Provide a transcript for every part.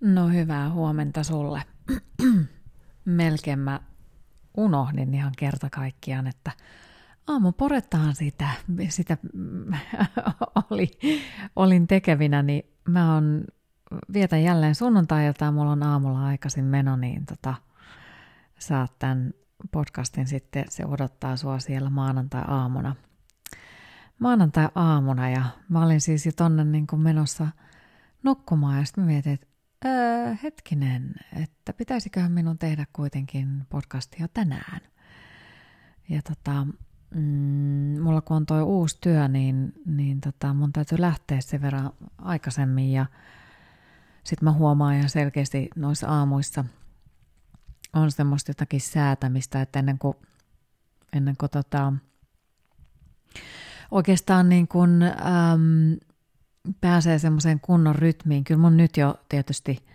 No hyvää huomenta sulle. Melkein mä unohdin ihan kerta kaikkiaan, että aamu poretaan sitä, sitä oli, olin tekevinä, niin mä on, vietän jälleen sunnuntai ja mulla on aamulla aikaisin meno, niin tota, saat tämän podcastin sitten, se odottaa sua siellä maanantai-aamuna. Maanantai-aamuna ja mä olin siis jo tonne niin kuin menossa nukkumaan ja sitten mietin, että öö, hetkinen, että pitäisiköhän minun tehdä kuitenkin podcastia tänään. Ja tota, mm, mulla kun on toi uusi työ, niin, niin tota, mun täytyy lähteä sen verran aikaisemmin ja sitten mä huomaan ihan selkeästi noissa aamuissa on semmoista jotakin säätämistä, että ennen kuin, ennen kuin tota, oikeastaan niin kuin, äm, pääsee semmoiseen kunnon rytmiin. Kyllä mun nyt jo tietysti,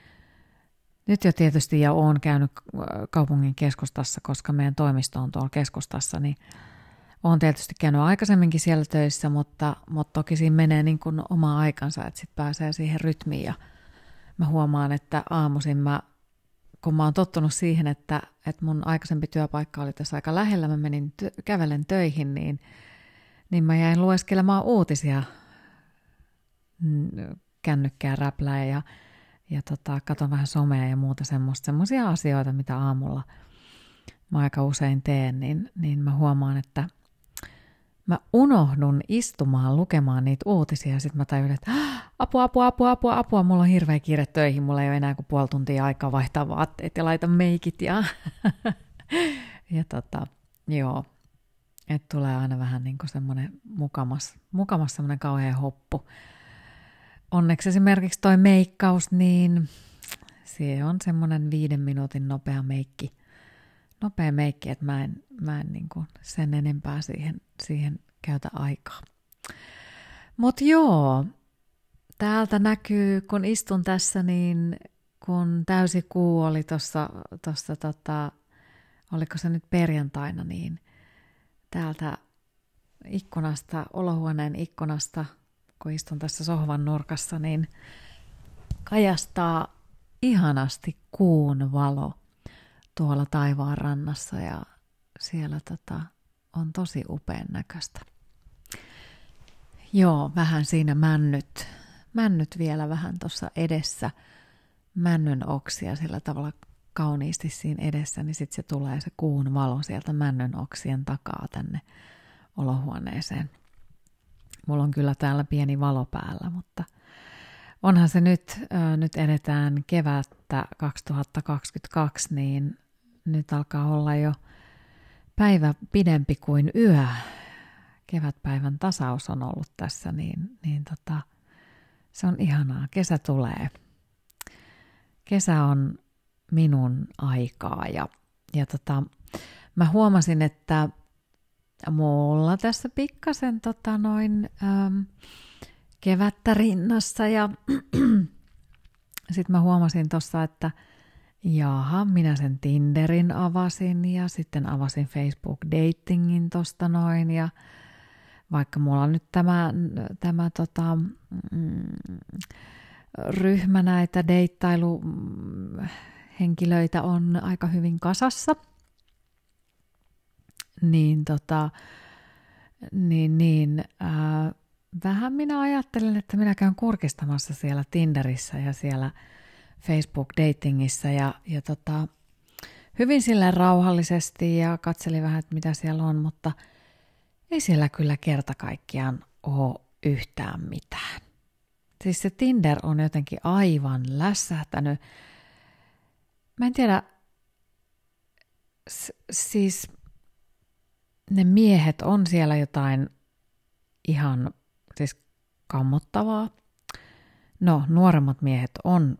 nyt jo tietysti ja oon käynyt äh, kaupungin keskustassa, koska meidän toimisto on tuolla keskustassa, niin oon tietysti käynyt aikaisemminkin siellä töissä, mutta, mutta toki siinä menee niin kuin oma aikansa, että sitten pääsee siihen rytmiin ja mä huomaan, että aamuisin mä, kun mä oon tottunut siihen, että, että mun aikaisempi työpaikka oli tässä aika lähellä, mä menin ty- kävelen töihin, niin, niin mä jäin lueskelemaan uutisia kännykkää räplää ja, ja tota, katon vähän somea ja muuta semmoista, semmoisia asioita, mitä aamulla mä aika usein teen, niin, niin mä huomaan, että mä unohdun istumaan lukemaan niitä uutisia ja sitten mä tajun, että apua, apua, apua, apua, apua, mulla on hirveä kiire töihin, mulla ei ole enää kuin puoli tuntia aikaa vaihtaa vaatteet ja laita meikit ja, ja tota, joo, että tulee aina vähän niin semmoinen mukamas, mukamas semmoinen kauhean hoppu onneksi esimerkiksi toi meikkaus, niin se on semmoinen viiden minuutin nopea meikki. Nopea meikki, että mä en, mä en niin kuin sen enempää siihen, siihen käytä aikaa. Mutta joo, täältä näkyy, kun istun tässä, niin kun täysi kuu oli tuossa, tossa, tota, oliko se nyt perjantaina, niin täältä ikkunasta, olohuoneen ikkunasta – kun istun tässä sohvan nurkassa, niin kajastaa ihanasti kuun valo tuolla taivaan rannassa ja siellä tota, on tosi upean näköistä. Joo, vähän siinä männyt, männyt vielä vähän tuossa edessä, männyn oksia sillä tavalla kauniisti siinä edessä, niin sitten se tulee se kuun valo sieltä männyn oksien takaa tänne olohuoneeseen. Mulla on kyllä täällä pieni valo päällä, mutta onhan se nyt, nyt edetään kevättä 2022, niin nyt alkaa olla jo päivä pidempi kuin yö. Kevätpäivän tasaus on ollut tässä, niin, niin tota, se on ihanaa. Kesä tulee. Kesä on minun aikaa ja, ja tota, mä huomasin, että mulla tässä pikkasen tota noin ähm, kevättä rinnassa ja sitten mä huomasin tuossa, että jaha, minä sen Tinderin avasin ja sitten avasin Facebook Datingin tosta noin ja vaikka mulla on nyt tämä, tämä tota, mm, ryhmä näitä deittailuhenkilöitä on aika hyvin kasassa – niin, tota, niin, niin ää, vähän minä ajattelen, että minä käyn kurkistamassa siellä Tinderissä ja siellä Facebook-datingissa ja, ja tota, hyvin sille rauhallisesti ja katselin vähän, että mitä siellä on, mutta ei siellä kyllä kerta kaikkiaan ole yhtään mitään. Siis se Tinder on jotenkin aivan lässähtänyt. Mä en tiedä, S- siis ne miehet on siellä jotain ihan siis kammottavaa. No, nuoremmat miehet on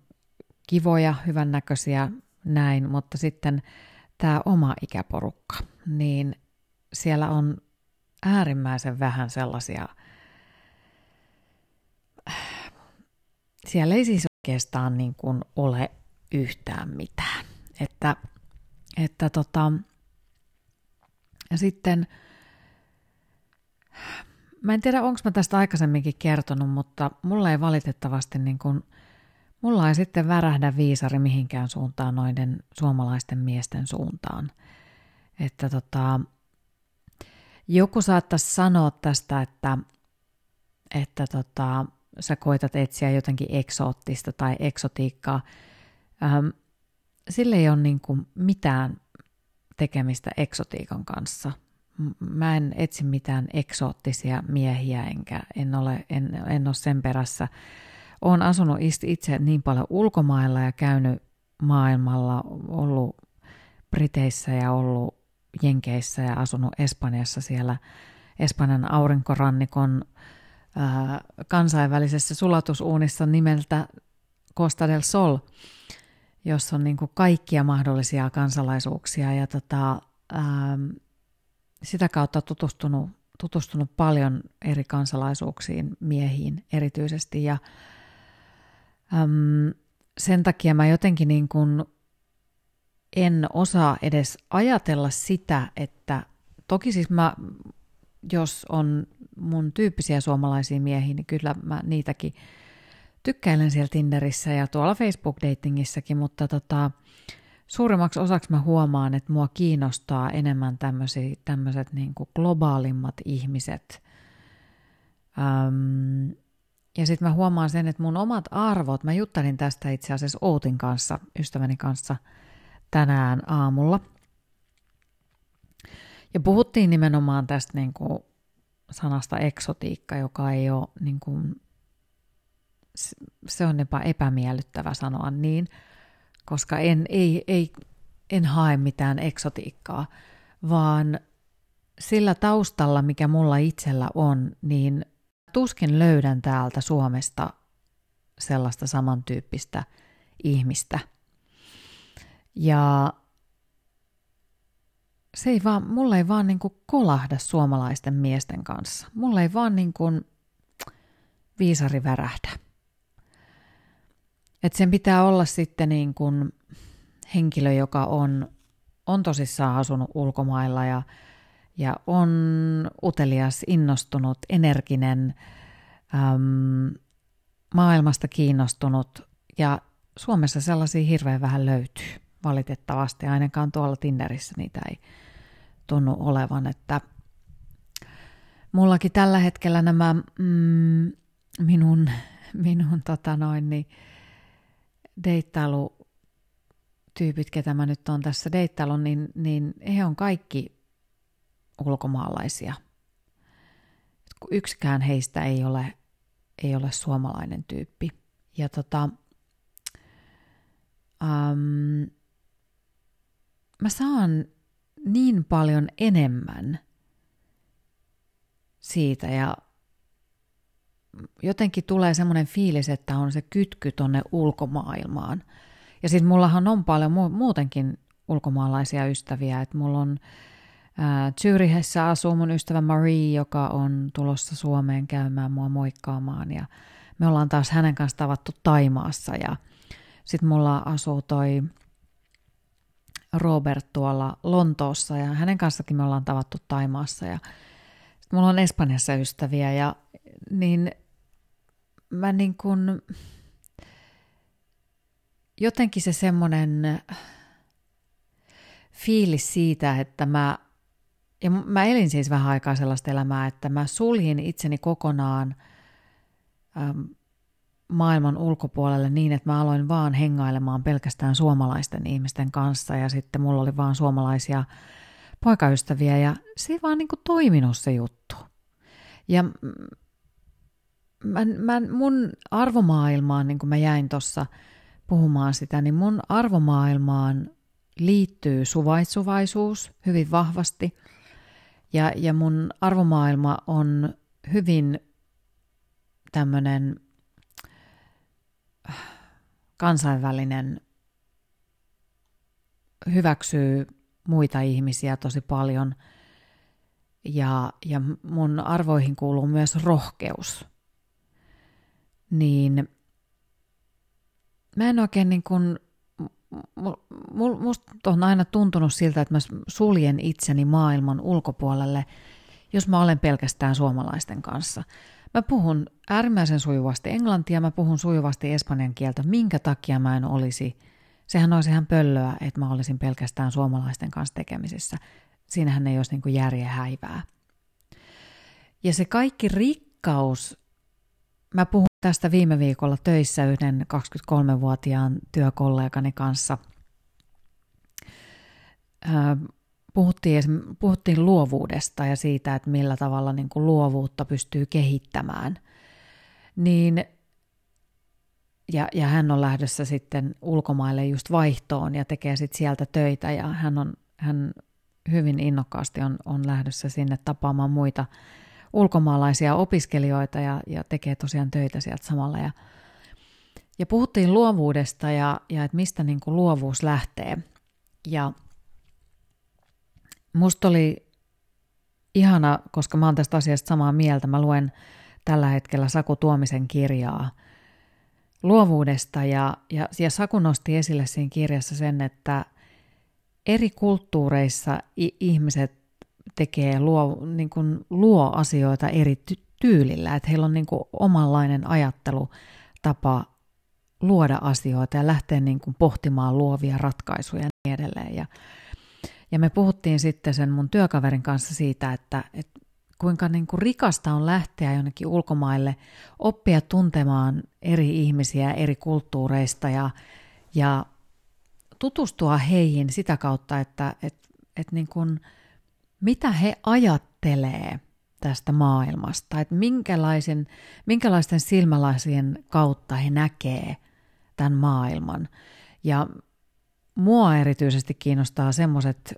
kivoja, hyvännäköisiä, näin, mutta sitten tämä oma ikäporukka, niin siellä on äärimmäisen vähän sellaisia, siellä ei siis oikeastaan niin kuin ole yhtään mitään. Että, että tota, ja sitten, mä en tiedä, onko mä tästä aikaisemminkin kertonut, mutta mulla ei valitettavasti niin kuin, mulla ei sitten värähdä viisari mihinkään suuntaan noiden suomalaisten miesten suuntaan. Että tota, joku saattaisi sanoa tästä, että, että tota, sä koitat etsiä jotenkin eksoottista tai eksotiikkaa. Sille ei ole niin kuin mitään tekemistä eksotiikan kanssa. Mä en etsi mitään eksoottisia miehiä, enkä en ole, en, en ole sen perässä. Olen asunut itse niin paljon ulkomailla ja käynyt maailmalla, ollut Briteissä ja ollut Jenkeissä ja asunut Espanjassa siellä Espanjan aurinkorannikon ää, kansainvälisessä sulatusuunissa nimeltä Costa del Sol, jossa on niin kuin kaikkia mahdollisia kansalaisuuksia ja tota, ää, sitä kautta tutustunut, tutustunut paljon eri kansalaisuuksiin, miehiin erityisesti. Ja äm, sen takia mä jotenkin niin kuin en osaa edes ajatella sitä, että toki siis mä, jos on mun tyyppisiä suomalaisia miehiä, niin kyllä mä niitäkin tykkäilen siellä Tinderissä ja tuolla Facebook-datingissakin, mutta tota, suurimmaksi osaksi mä huomaan, että mua kiinnostaa enemmän tämmöiset niin globaalimmat ihmiset. Öm, ja sitten mä huomaan sen, että mun omat arvot, mä juttelin tästä itse asiassa Outin kanssa, ystäväni kanssa – tänään aamulla. Ja puhuttiin nimenomaan tästä niin kuin sanasta eksotiikka, joka ei ole, niin kuin, se on jopa epämiellyttävä sanoa niin, koska en, ei, ei, en hae mitään eksotiikkaa, vaan sillä taustalla, mikä mulla itsellä on, niin tuskin löydän täältä Suomesta sellaista samantyyppistä ihmistä – ja se ei vaan, mulla ei vaan niin kuin kolahda suomalaisten miesten kanssa. Mulla ei vaan niin kuin viisari värähdä. Et sen pitää olla sitten niin kuin henkilö, joka on, on tosissaan asunut ulkomailla ja, ja on utelias, innostunut, energinen, äm, maailmasta kiinnostunut ja Suomessa sellaisia hirveän vähän löytyy valitettavasti. Ainakaan tuolla Tinderissä niitä ei tunnu olevan, että mullakin tällä hetkellä nämä mm, minun, minun tota noin, niin deittailutyypit, ketä mä nyt on tässä deittailun, niin, niin he on kaikki ulkomaalaisia. Yksikään heistä ei ole, ei ole suomalainen tyyppi. Ja tota, um, mä saan niin paljon enemmän siitä ja jotenkin tulee semmoinen fiilis, että on se kytky tonne ulkomaailmaan. Ja sitten mullahan on paljon mu- muutenkin ulkomaalaisia ystäviä, että mulla on Zyrihessä asuu mun ystävä Marie, joka on tulossa Suomeen käymään mua moikkaamaan. Ja me ollaan taas hänen kanssa tavattu Taimaassa. Ja sitten mulla asuu toi Robert tuolla Lontoossa ja hänen kanssakin me ollaan tavattu Taimaassa. Ja sitten mulla on Espanjassa ystäviä ja niin mä niin kuin jotenkin se semmoinen fiilis siitä, että mä ja mä elin siis vähän aikaa sellaista elämää, että mä suljin itseni kokonaan maailman ulkopuolelle niin, että mä aloin vaan hengailemaan pelkästään suomalaisten ihmisten kanssa ja sitten mulla oli vaan suomalaisia poikaystäviä ja se ei vaan niin kuin toiminut se juttu. Ja mä, mä, mun arvomaailmaan, niin kuin mä jäin tuossa puhumaan sitä, niin mun arvomaailmaan liittyy suvaitsuvaisuus hyvin vahvasti ja, ja mun arvomaailma on hyvin tämmöinen kansainvälinen hyväksyy muita ihmisiä tosi paljon ja, ja mun arvoihin kuuluu myös rohkeus. Niin mä en oikein niin kuin, musta on aina tuntunut siltä, että mä suljen itseni maailman ulkopuolelle, jos mä olen pelkästään suomalaisten kanssa. Mä puhun äärimmäisen sujuvasti englantia, mä puhun sujuvasti espanjan kieltä. Minkä takia mä en olisi? Sehän olisi ihan pöllöä, että mä olisin pelkästään suomalaisten kanssa tekemisissä. Siinähän ei olisi niin kuin. Ja se kaikki rikkaus, mä puhun tästä viime viikolla töissä yhden 23-vuotiaan työkollegani kanssa. Puhuttiin, puhuttiin luovuudesta ja siitä, että millä tavalla niin kuin luovuutta pystyy kehittämään. Niin, ja, ja hän on lähdössä sitten ulkomaille just vaihtoon ja tekee sitten sieltä töitä ja hän on hän hyvin innokkaasti on, on lähdössä sinne tapaamaan muita ulkomaalaisia opiskelijoita ja, ja tekee tosiaan töitä sieltä samalla. Ja, ja puhuttiin luovuudesta ja, ja että mistä niin kuin luovuus lähtee. Ja musta oli ihana, koska mä oon tästä asiasta samaa mieltä. Mä luen tällä hetkellä Saku Tuomisen kirjaa luovuudesta ja, ja, ja Saku nosti esille siinä kirjassa sen, että eri kulttuureissa ihmiset tekee, luo, niin kuin luo asioita eri ty- tyylillä, että heillä on niin kuin omanlainen ajattelutapa luoda asioita ja lähteä niin kuin pohtimaan luovia ratkaisuja ja niin edelleen. Ja, ja me puhuttiin sitten sen mun työkaverin kanssa siitä, että, että kuinka niin kuin rikasta on lähteä jonnekin ulkomaille, oppia tuntemaan eri ihmisiä eri kulttuureista ja, ja tutustua heihin sitä kautta, että et, et niin kuin, mitä he ajattelee tästä maailmasta, että minkälaisen, minkälaisten silmälasien kautta he näkee tämän maailman. Ja mua erityisesti kiinnostaa semmoiset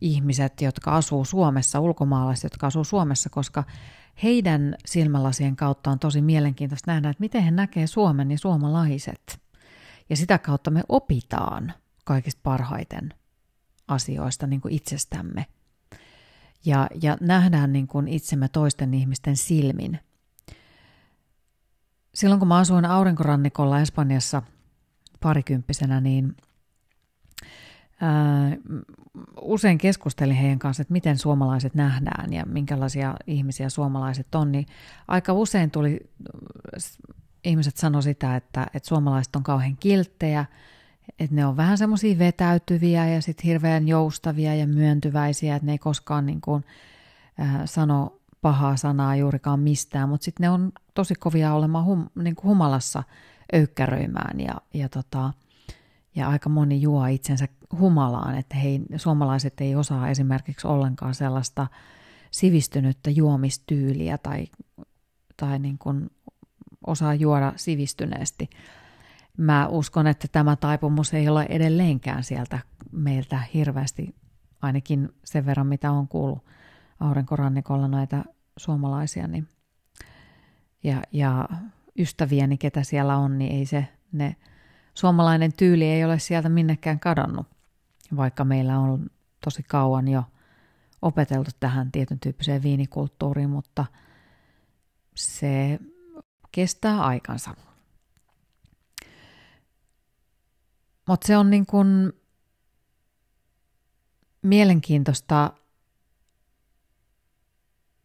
ihmiset, jotka asuu Suomessa, ulkomaalaiset, jotka asuu Suomessa, koska heidän silmälasien kautta on tosi mielenkiintoista nähdä, että miten he näkee Suomen ja suomalaiset. Ja sitä kautta me opitaan kaikista parhaiten asioista niin kuin itsestämme. Ja, ja nähdään niin kuin itsemme toisten ihmisten silmin. Silloin kun mä asuin aurinkorannikolla Espanjassa parikymppisenä, niin ää, usein keskustelin heidän kanssa, että miten suomalaiset nähdään ja minkälaisia ihmisiä suomalaiset on, niin aika usein tuli, ihmiset sanoi sitä, että, että suomalaiset on kauhean kilttejä, että ne on vähän semmoisia vetäytyviä ja sitten hirveän joustavia ja myöntyväisiä, että ne ei koskaan niin kuin, äh, sano pahaa sanaa juurikaan mistään, mutta sitten ne on tosi kovia olemaan hum, niin kuin humalassa öykkäröimään ja, ja, tota, ja aika moni juo itsensä humalaan, että hei, suomalaiset ei osaa esimerkiksi ollenkaan sellaista sivistynyttä juomistyyliä tai, tai niin kuin osaa juoda sivistyneesti. Mä uskon, että tämä taipumus ei ole edelleenkään sieltä meiltä hirveästi, ainakin sen verran mitä on kuullut aurinkorannikolla näitä suomalaisia niin, ja, ja ystäviäni, ketä siellä on, niin ei se, ne, suomalainen tyyli ei ole sieltä minnekään kadonnut, vaikka meillä on tosi kauan jo opeteltu tähän tietyn tyyppiseen viinikulttuuriin, mutta se kestää aikansa. Mutta se on niin kuin mielenkiintoista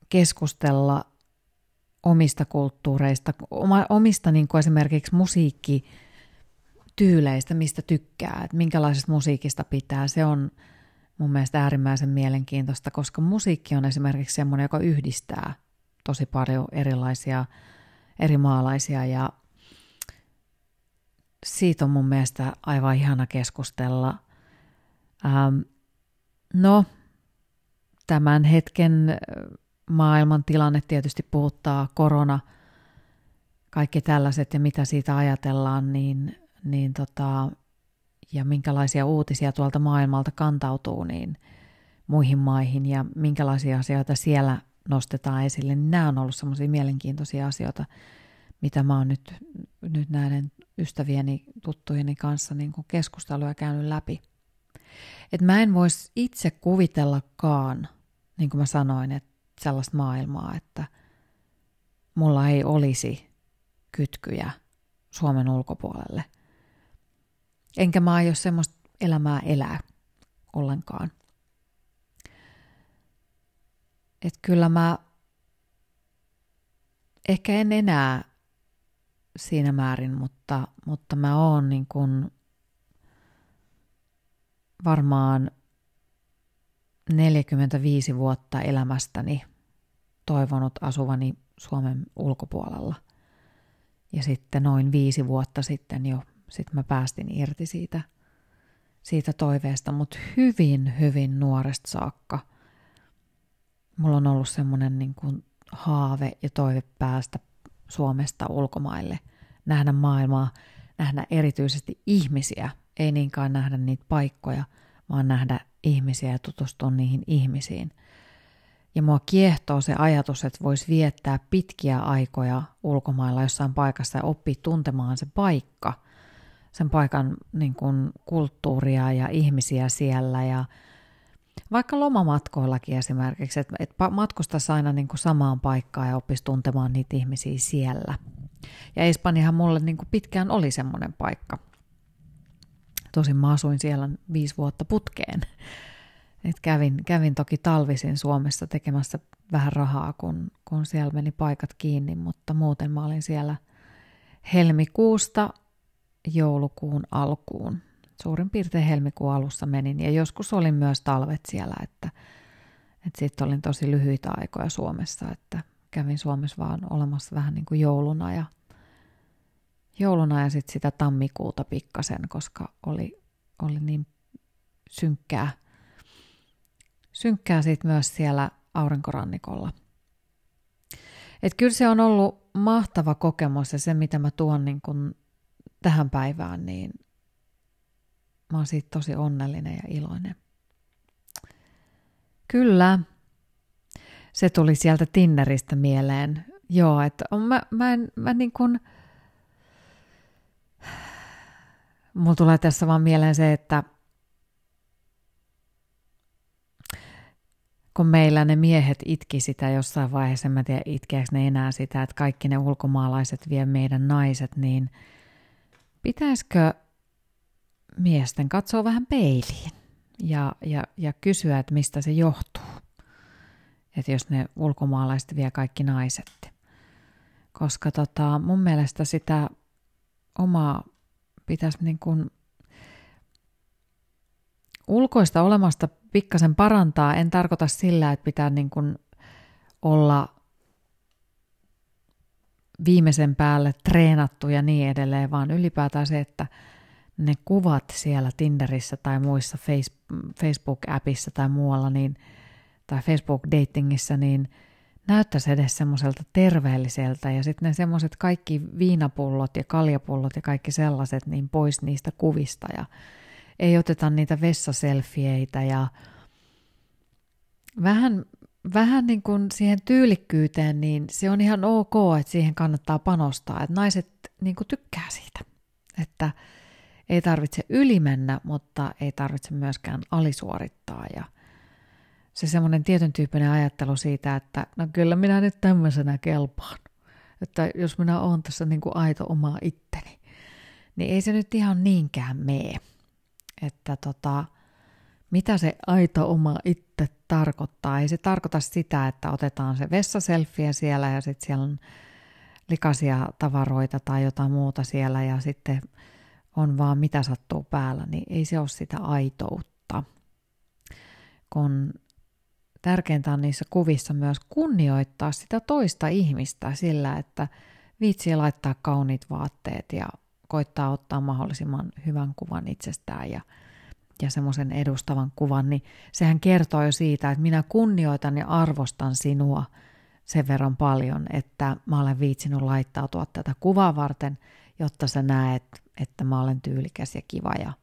keskustella omista kulttuureista, omista niin kuin esimerkiksi musiikkityyleistä, mistä tykkää, että minkälaisesta musiikista pitää. Se on mun mielestä äärimmäisen mielenkiintoista, koska musiikki on esimerkiksi semmoinen, joka yhdistää tosi paljon erilaisia eri maalaisia ja siitä on mun mielestä aivan ihana keskustella. Ähm, no, tämän hetken äh, maailman tilanne tietysti puhuttaa korona, kaikki tällaiset ja mitä siitä ajatellaan, niin, niin tota, ja minkälaisia uutisia tuolta maailmalta kantautuu niin muihin maihin ja minkälaisia asioita siellä nostetaan esille, niin nämä on ollut semmoisia mielenkiintoisia asioita, mitä mä oon nyt, nyt näiden ystävieni, tuttujeni kanssa niin kuin keskustelua käynyt läpi. Et mä en voisi itse kuvitellakaan, niin kuin mä sanoin, että sellaista maailmaa, että mulla ei olisi kytkyjä Suomen ulkopuolelle. Enkä mä aio semmoista elämää elää ollenkaan. että kyllä mä ehkä en enää siinä määrin, mutta, mutta mä oon niin kuin varmaan 45 vuotta elämästäni toivonut asuvani Suomen ulkopuolella. Ja sitten noin viisi vuotta sitten jo, sit mä päästin irti siitä, siitä toiveesta, mutta hyvin, hyvin nuoresta saakka. Mulla on ollut semmoinen niin haave ja toive päästä Suomesta ulkomaille, nähdä maailmaa, nähdä erityisesti ihmisiä, ei niinkään nähdä niitä paikkoja, vaan nähdä ihmisiä ja tutustua niihin ihmisiin. Ja mua kiehtoo se ajatus, että voisi viettää pitkiä aikoja ulkomailla jossain paikassa ja oppia tuntemaan se paikka, sen paikan niin kuin, kulttuuria ja ihmisiä siellä ja vaikka lomamatkoillakin esimerkiksi, että, että matkustaisi aina niin kuin samaan paikkaan ja oppisi tuntemaan niitä ihmisiä siellä. Ja Espanjahan mulle niin kuin pitkään oli semmoinen paikka. Tosin mä asuin siellä viisi vuotta putkeen. Et kävin, kävin toki talvisin Suomessa tekemässä vähän rahaa, kun, kun siellä meni paikat kiinni, mutta muuten mä olin siellä helmikuusta joulukuun alkuun suurin piirtein helmikuun alussa menin ja joskus olin myös talvet siellä, että, että sitten olin tosi lyhyitä aikoja Suomessa, että kävin Suomessa vaan olemassa vähän niin kuin jouluna ja jouluna ja sitten sitä tammikuuta pikkasen, koska oli, oli niin synkkää, synkkää sitten myös siellä aurinkorannikolla. Et kyllä se on ollut mahtava kokemus ja se, mitä mä tuon niin kun tähän päivään, niin Mä oon siitä tosi onnellinen ja iloinen. Kyllä. Se tuli sieltä Tinneristä mieleen. Joo, että on, mä, mä, en, mä niin kuin... Mulla tulee tässä vaan mieleen se, että kun meillä ne miehet itki sitä jossain vaiheessa, en mä tiedä itkeäkö ne enää sitä, että kaikki ne ulkomaalaiset vie meidän naiset, niin pitäisikö miesten katsoo vähän peiliin ja, ja, ja kysyä, että mistä se johtuu. Että jos ne ulkomaalaiset vie kaikki naiset. Koska tota, mun mielestä sitä omaa pitäisi niin kuin ulkoista olemasta pikkasen parantaa. En tarkoita sillä, että pitää niin kuin olla viimeisen päälle treenattu ja niin edelleen, vaan ylipäätään se, että – ne kuvat siellä Tinderissä tai muissa Facebook-appissa tai muualla, niin, tai Facebook-datingissa, niin näyttäisi edes semmoiselta terveelliseltä. Ja sitten ne semmoiset kaikki viinapullot ja kaljapullot ja kaikki sellaiset niin pois niistä kuvista. Ja ei oteta niitä vessaselfieitä ja vähän, vähän niin kuin siihen tyylikkyyteen, niin se on ihan ok, että siihen kannattaa panostaa, että naiset niin kuin tykkää siitä, että – ei tarvitse ylimennä, mutta ei tarvitse myöskään alisuorittaa. Ja se semmoinen tietyn tyyppinen ajattelu siitä, että no kyllä minä nyt tämmöisenä kelpaan. Että jos minä olen tässä niin kuin aito oma itteni, niin ei se nyt ihan niinkään mee. Että tota, mitä se aito oma itse tarkoittaa? Ei se tarkoita sitä, että otetaan se vessaselfie siellä ja sitten siellä on likaisia tavaroita tai jotain muuta siellä ja sitten on vaan mitä sattuu päällä, niin ei se ole sitä aitoutta. Kun tärkeintä on niissä kuvissa myös kunnioittaa sitä toista ihmistä sillä, että viitsii laittaa kauniit vaatteet ja koittaa ottaa mahdollisimman hyvän kuvan itsestään ja, ja semmoisen edustavan kuvan, niin sehän kertoo jo siitä, että minä kunnioitan ja arvostan sinua sen verran paljon, että mä olen viitsinyt laittautua tätä kuvaa varten, jotta sä näet että mä olen tyylikäs ja kiva ja,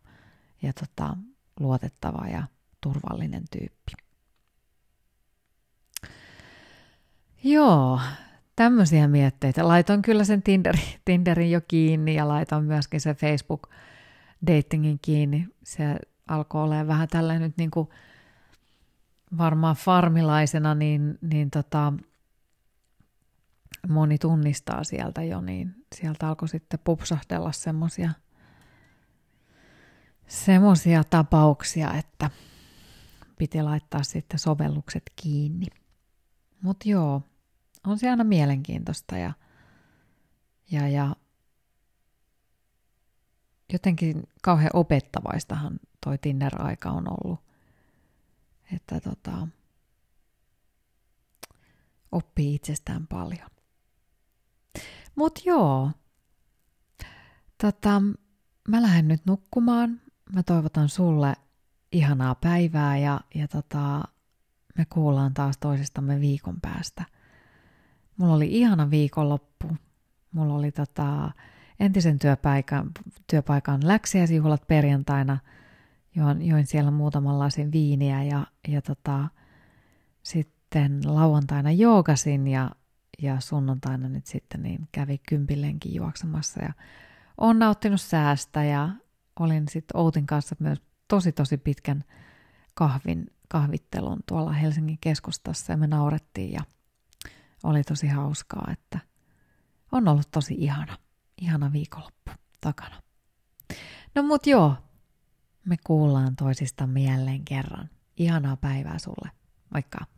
ja tota, luotettava ja turvallinen tyyppi. Joo, tämmöisiä mietteitä. Laitoin kyllä sen Tinderin, Tinderin jo kiinni ja laitoin myöskin se Facebook-datingin kiinni. Se alkoi olla vähän tällä nyt niin kuin varmaan farmilaisena, niin, niin tota, moni tunnistaa sieltä jo, niin sieltä alkoi sitten pupsahdella semmoisia semmosia tapauksia, että piti laittaa sitten sovellukset kiinni. Mutta joo, on se aina mielenkiintoista ja, ja, ja jotenkin kauhean opettavaistahan toi Tinder-aika on ollut. Että tota, oppii itsestään paljon. Mut joo, tota, mä lähden nyt nukkumaan. Mä toivotan sulle ihanaa päivää ja, ja tota, me kuullaan taas toisistamme viikon päästä. Mulla oli ihana viikonloppu. Mulla oli tota, entisen työpaikan, työpaikan läksiäisjuhlat perjantaina. Join, join siellä muutaman lasin viiniä ja, ja tota, sitten lauantaina joogasin ja, ja sunnuntaina nyt sitten niin kävi kympillenkin juoksemassa ja olen nauttinut säästä ja olin sitten Outin kanssa myös tosi tosi pitkän kahvin, kahvittelun tuolla Helsingin keskustassa ja me naurettiin ja oli tosi hauskaa, että on ollut tosi ihana, ihana viikonloppu takana. No mut joo, me kuullaan toisista jälleen kerran. Ihanaa päivää sulle. Moikka!